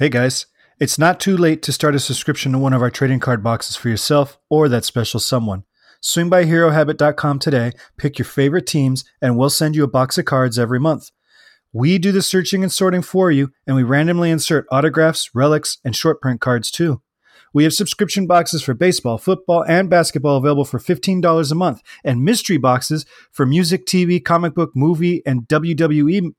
Hey guys, it's not too late to start a subscription to one of our trading card boxes for yourself or that special someone. Swing by HeroHabit.com today, pick your favorite teams, and we'll send you a box of cards every month. We do the searching and sorting for you, and we randomly insert autographs, relics, and short print cards too. We have subscription boxes for baseball, football, and basketball available for $15 a month, and mystery boxes for music, TV, comic book, movie, and WWE,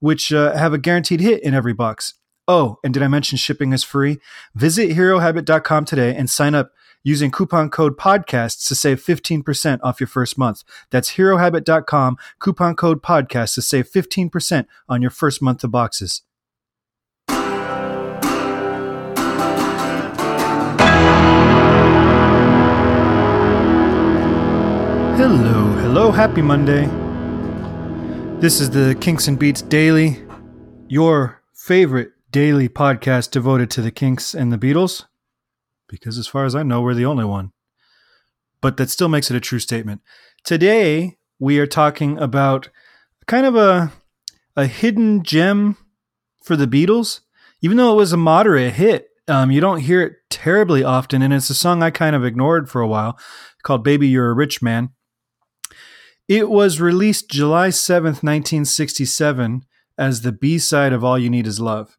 which uh, have a guaranteed hit in every box. Oh, and did I mention shipping is free? Visit HeroHabit.com today and sign up using coupon code podcasts to save 15% off your first month. That's HeroHabit.com, coupon code podcasts to save 15% on your first month of boxes. Hello, hello, happy Monday. This is the Kinks and Beats Daily, your favorite daily podcast devoted to the Kinks and the Beatles, because as far as I know, we're the only one. But that still makes it a true statement. Today, we are talking about kind of a, a hidden gem for the Beatles. Even though it was a moderate hit, um, you don't hear it terribly often, and it's a song I kind of ignored for a while called Baby You're a Rich Man. It was released July 7th, 1967, as the B side of All You Need Is Love.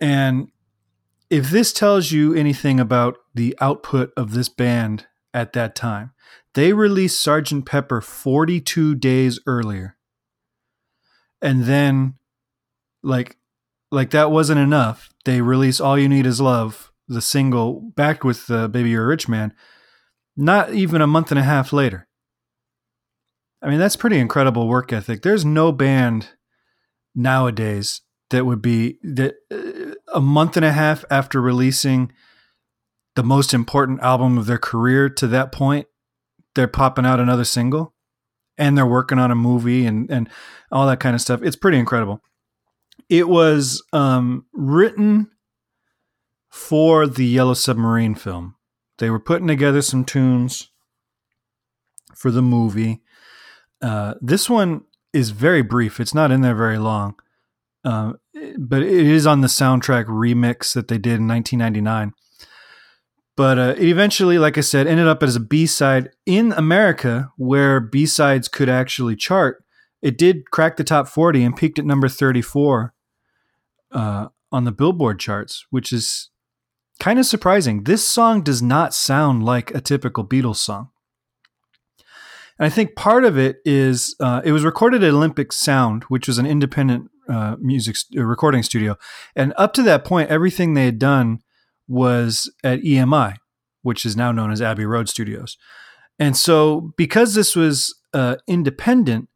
And if this tells you anything about the output of this band at that time, they released Sgt. Pepper 42 days earlier. And then like like that wasn't enough. They released All You Need Is Love, the single backed with uh, Baby You're a Rich Man, not even a month and a half later. I mean, that's pretty incredible work ethic. There's no band nowadays that would be that uh, a month and a half after releasing the most important album of their career to that point they're popping out another single and they're working on a movie and and all that kind of stuff. It's pretty incredible. It was um, written for the yellow submarine film. They were putting together some tunes for the movie. Uh, this one is very brief. It's not in there very long. Uh, but it is on the soundtrack remix that they did in 1999. But uh, it eventually, like I said, ended up as a B side in America, where B sides could actually chart. It did crack the top 40 and peaked at number 34 uh, on the Billboard charts, which is kind of surprising. This song does not sound like a typical Beatles song. And I think part of it is uh, it was recorded at Olympic Sound, which was an independent uh, music st- uh, recording studio. And up to that point, everything they had done was at EMI, which is now known as Abbey Road Studios. And so, because this was uh, independent,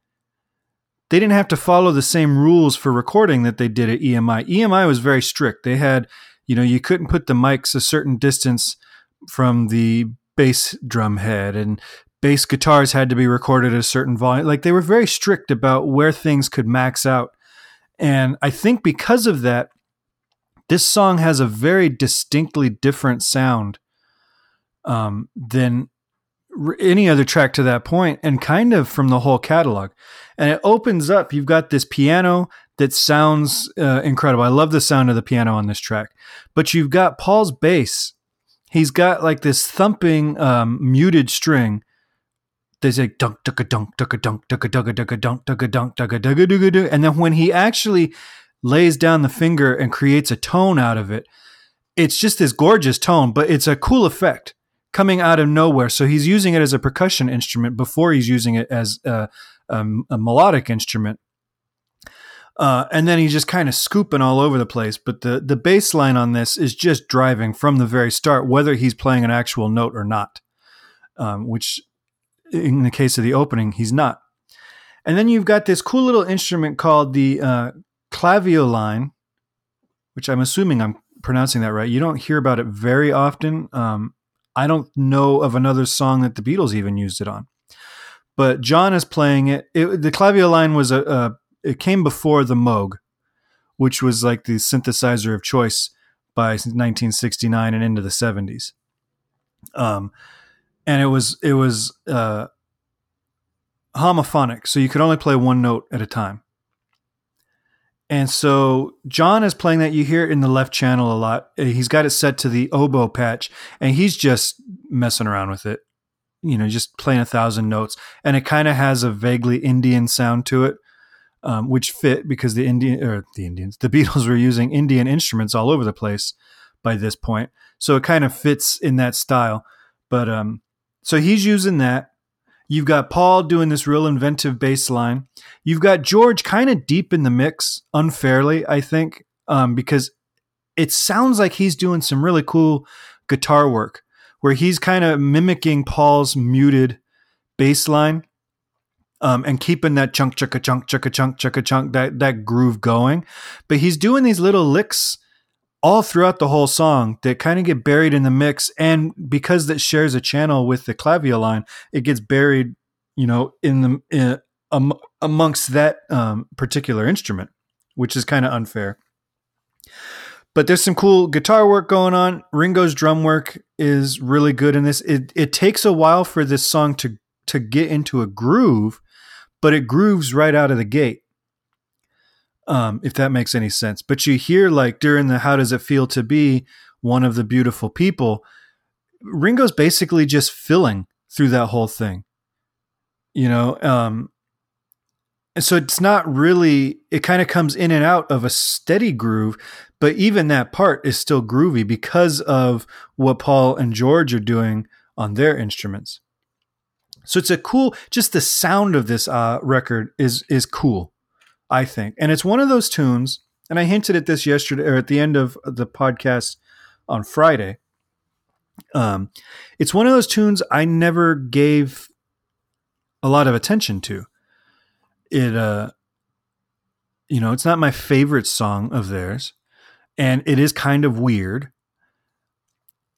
they didn't have to follow the same rules for recording that they did at EMI. EMI was very strict. They had, you know, you couldn't put the mics a certain distance from the bass drum head and bass guitars had to be recorded at a certain volume. Like they were very strict about where things could max out and I think because of that, this song has a very distinctly different sound um, than any other track to that point and kind of from the whole catalog. And it opens up, you've got this piano that sounds uh, incredible. I love the sound of the piano on this track. But you've got Paul's bass. He's got like this thumping um, muted string they say dunk dunk a dunk dunk a dunk dunk a dunk a dunk a dunk dunk a dunk dunk a dunk a dunk a and then when he actually lays down the finger and creates a tone out of it, it's just this gorgeous tone, but it's a cool effect coming out of nowhere. So he's using it as a percussion instrument before he's using it as a, a, a melodic instrument. Uh, and then he's just kind of scooping all over the place. But the the bass line on this is just driving from the very start, whether he's playing an actual note or not, um, which in the case of the opening, he's not. And then you've got this cool little instrument called the uh, clavioline, which I'm assuming I'm pronouncing that right. You don't hear about it very often. Um, I don't know of another song that the Beatles even used it on. But John is playing it. it the clavioline was a, a it came before the Moog, which was like the synthesizer of choice by 1969 and into the 70s. Um, and it was it was uh, homophonic, so you could only play one note at a time. And so John is playing that. You hear it in the left channel a lot. He's got it set to the oboe patch, and he's just messing around with it. You know, just playing a thousand notes, and it kind of has a vaguely Indian sound to it, um, which fit because the Indian or the Indians, the Beatles were using Indian instruments all over the place by this point, so it kind of fits in that style. But um, so he's using that. You've got Paul doing this real inventive bass line. You've got George kind of deep in the mix, unfairly, I think, um, because it sounds like he's doing some really cool guitar work where he's kind of mimicking Paul's muted bass line um, and keeping that chunk, chunk, chunk, chunk, chunk, chunk, chunk, that, that groove going. But he's doing these little licks all throughout the whole song that kind of get buried in the mix and because that shares a channel with the clavioline it gets buried you know in the in, um, amongst that um, particular instrument which is kind of unfair. But there's some cool guitar work going on. Ringo's drum work is really good in this. It, it takes a while for this song to to get into a groove but it grooves right out of the gate um, if that makes any sense. But you hear like during the "How does it feel to be one of the beautiful people?" Ringo's basically just filling through that whole thing, you know. Um, and so it's not really. It kind of comes in and out of a steady groove, but even that part is still groovy because of what Paul and George are doing on their instruments. So it's a cool. Just the sound of this uh, record is is cool I think. And it's one of those tunes, and I hinted at this yesterday or at the end of the podcast on Friday. Um, it's one of those tunes I never gave a lot of attention to. It, uh, you know, it's not my favorite song of theirs, and it is kind of weird.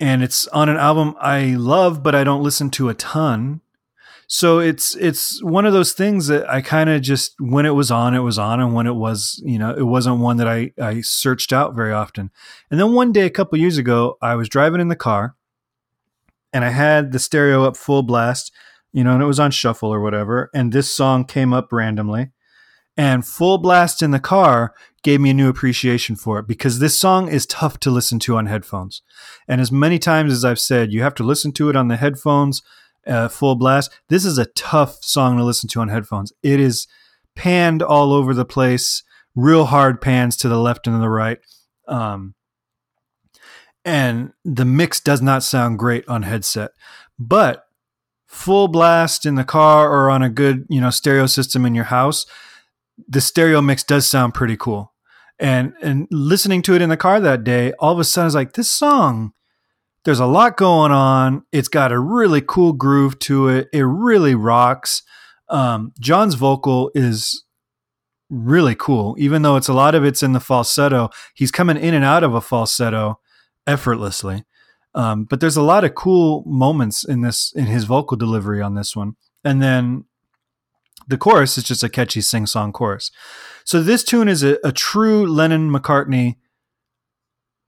And it's on an album I love, but I don't listen to a ton so it's it's one of those things that I kind of just when it was on, it was on, and when it was, you know, it wasn't one that I I searched out very often. And then one day, a couple years ago, I was driving in the car, and I had the stereo up full blast, you know, and it was on shuffle or whatever, and this song came up randomly, and full blast in the car gave me a new appreciation for it because this song is tough to listen to on headphones. And as many times as I've said, you have to listen to it on the headphones uh, full blast. This is a tough song to listen to on headphones. It is panned all over the place, real hard pans to the left and the right. Um, and the mix does not sound great on headset, but full blast in the car or on a good, you know, stereo system in your house, the stereo mix does sound pretty cool. And and listening to it in the car that day, all of a sudden I was like, this song there's a lot going on. It's got a really cool groove to it. It really rocks. Um, John's vocal is really cool, even though it's a lot of it's in the falsetto. He's coming in and out of a falsetto effortlessly. Um, but there's a lot of cool moments in this in his vocal delivery on this one. And then the chorus is just a catchy sing song chorus. So this tune is a, a true Lennon McCartney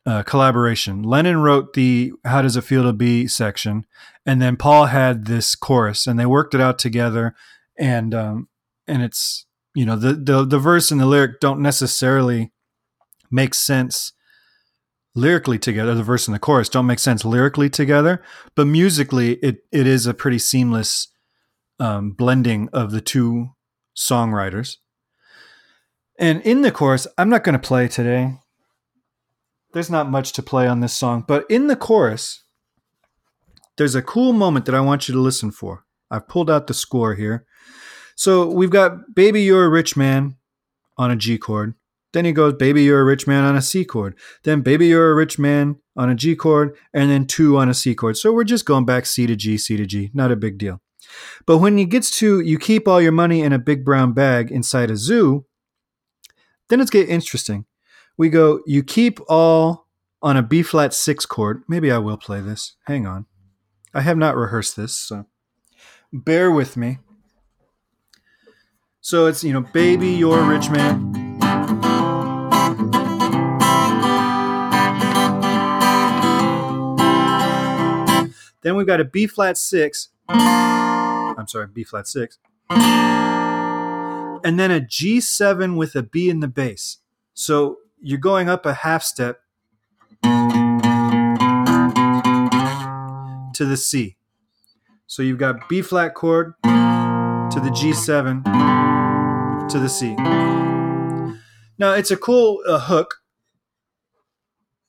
uh, collaboration. Lennon wrote the "How Does It Feel to Be" section, and then Paul had this chorus, and they worked it out together. And um, and it's you know the the the verse and the lyric don't necessarily make sense lyrically together. The verse and the chorus don't make sense lyrically together, but musically, it it is a pretty seamless um, blending of the two songwriters. And in the chorus, I'm not going to play today there's not much to play on this song, but in the chorus, there's a cool moment that I want you to listen for. I've pulled out the score here. So we've got Baby You're a Rich Man on a G chord. Then he goes, Baby You're a Rich Man on a C chord. Then Baby You're a Rich Man on a G chord, and then two on a C chord. So we're just going back C to G, C to G. Not a big deal. But when he gets to you keep all your money in a big brown bag inside a zoo, then it's get interesting we go, you keep all on a B flat six chord. Maybe I will play this. Hang on. I have not rehearsed this, so bear with me. So it's, you know, baby, you're a rich man. Then we've got a B flat six. I'm sorry, B flat six. And then a G7 with a B in the bass. So you're going up a half step to the C. So you've got B flat chord to the G7 to the C. Now it's a cool uh, hook.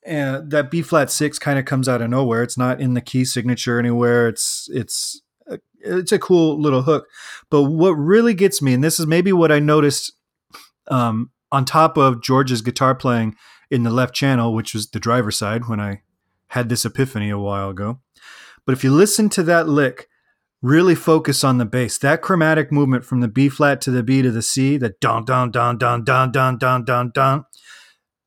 And that B flat six kind of comes out of nowhere. It's not in the key signature anywhere. It's it's a, it's a cool little hook. But what really gets me, and this is maybe what I noticed um, on top of George's guitar playing in the left channel, which was the driver's side when I had this epiphany a while ago. But if you listen to that lick, really focus on the bass. That chromatic movement from the B flat to the B to the C, the don don don don don don don don don,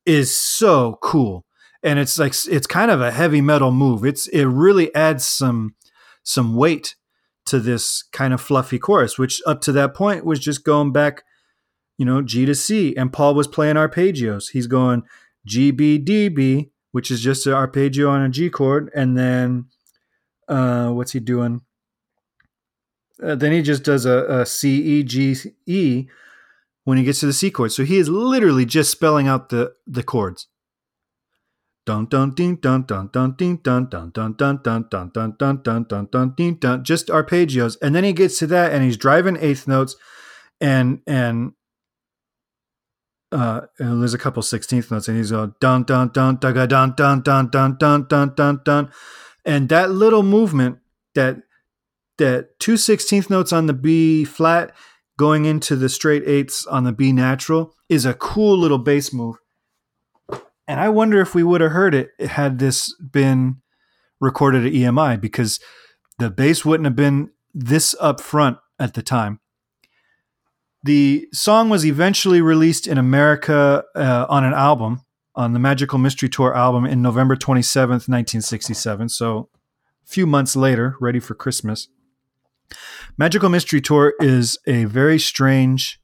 is so cool. And it's like it's kind of a heavy metal move. It's it really adds some some weight to this kind of fluffy chorus, which up to that point was just going back, you know, G to C. And Paul was playing arpeggios. He's going G B D B, which is just an arpeggio on a G chord, and then uh, what's he doing? Uh, then he just does a, a C E G E when he gets to the C chord. So he is literally just spelling out the the chords. Dun dun ding dun dun dun ding dun dun dun dun dun dun dun dun dun dun dun ding dun just arpeggios. And then he gets to that and he's driving eighth notes and and uh there's a couple sixteenth notes and he's going dun dun dun dun dun dun dun dun dun dun dun dun and that little movement that that two sixteenth notes on the B flat going into the straight eighths on the B natural is a cool little bass move. And I wonder if we would have heard it had this been recorded at EMI because the bass wouldn't have been this up front at the time. The song was eventually released in America uh, on an album, on the Magical Mystery Tour album in November 27th, 1967. So a few months later, ready for Christmas. Magical Mystery Tour is a very strange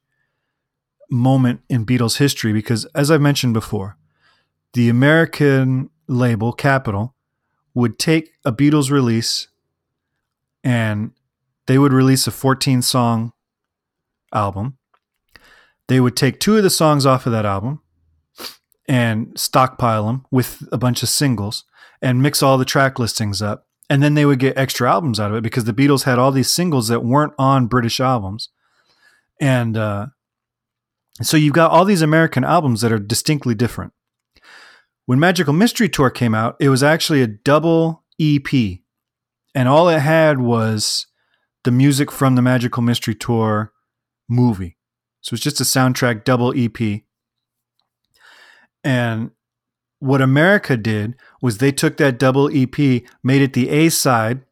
moment in Beatles history because, as I've mentioned before, the American label Capitol would take a Beatles release and they would release a 14 song album. They would take two of the songs off of that album and stockpile them with a bunch of singles and mix all the track listings up and then they would get extra albums out of it because the Beatles had all these singles that weren't on British albums, and uh, so you've got all these American albums that are distinctly different. When Magical Mystery Tour came out, it was actually a double EP, and all it had was the music from the Magical Mystery Tour movie. So it's just a soundtrack double EP. And what America did was they took that double EP, made it the A side,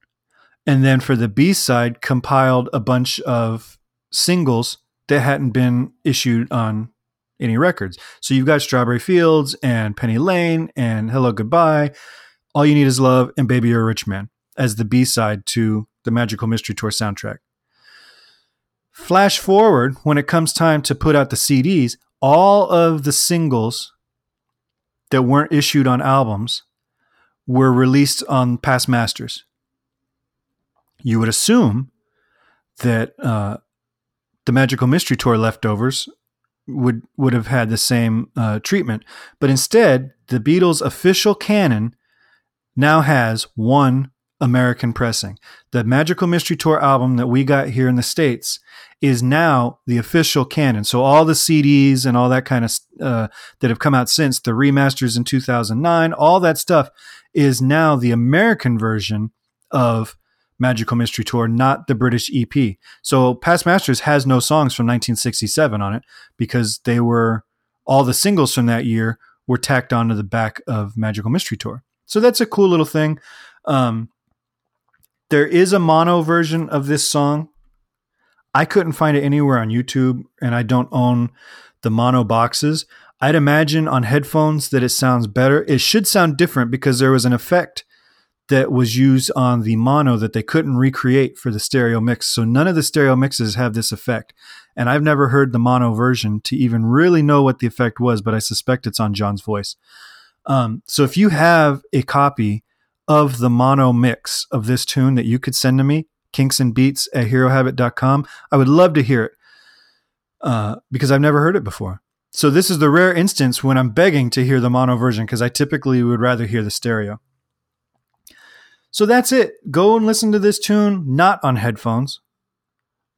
and then for the B side, compiled a bunch of singles that hadn't been issued on any records. So you've got Strawberry Fields and Penny Lane and Hello Goodbye, All You Need Is Love, and Baby You're a Rich Man as the B side to the Magical Mystery Tour soundtrack. Flash forward when it comes time to put out the CDs, all of the singles that weren't issued on albums were released on past masters. You would assume that uh, the Magical Mystery Tour leftovers would would have had the same uh, treatment, but instead, the Beatles' official canon now has one American pressing. The Magical Mystery Tour album that we got here in the States is now the official canon. So all the CDs and all that kind of uh, that have come out since the remasters in 2009, all that stuff is now the American version of Magical Mystery Tour, not the British EP. So Past Masters has no songs from 1967 on it because they were all the singles from that year were tacked onto the back of Magical Mystery Tour. So that's a cool little thing. Um, there is a mono version of this song. I couldn't find it anywhere on YouTube, and I don't own the mono boxes. I'd imagine on headphones that it sounds better. It should sound different because there was an effect that was used on the mono that they couldn't recreate for the stereo mix. So none of the stereo mixes have this effect. And I've never heard the mono version to even really know what the effect was, but I suspect it's on John's voice. Um, so if you have a copy of the mono mix of this tune that you could send to me, kinksandbeats at herohabit.com. I would love to hear it uh, because I've never heard it before. so this is the rare instance when I'm begging to hear the mono version because I typically would rather hear the stereo. So that's it. Go and listen to this tune, not on headphones,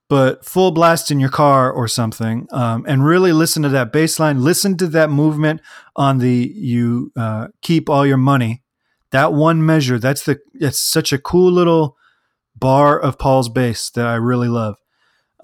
but full blast in your car or something, um, and really listen to that bass line. Listen to that movement on the you uh, keep all your money. That one measure. That's the. It's such a cool little bar of Paul's bass that I really love.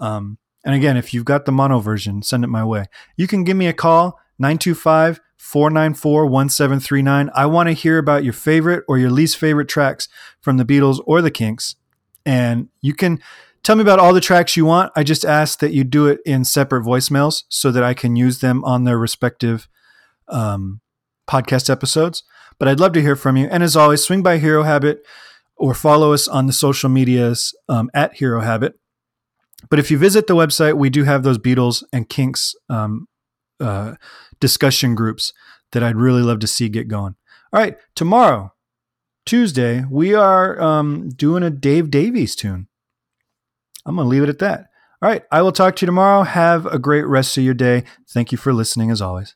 Um, and again, if you've got the mono version, send it my way. You can give me a call 925 494 1739. I want to hear about your favorite or your least favorite tracks from the Beatles or the Kinks. And you can tell me about all the tracks you want. I just ask that you do it in separate voicemails so that I can use them on their respective um, podcast episodes. But I'd love to hear from you. And as always, swing by Hero Habit or follow us on the social medias um, at Hero Habit. But if you visit the website, we do have those Beatles and Kinks um, uh, discussion groups that I'd really love to see get going. All right, tomorrow, Tuesday, we are um, doing a Dave Davies tune. I'm going to leave it at that. All right, I will talk to you tomorrow. Have a great rest of your day. Thank you for listening as always.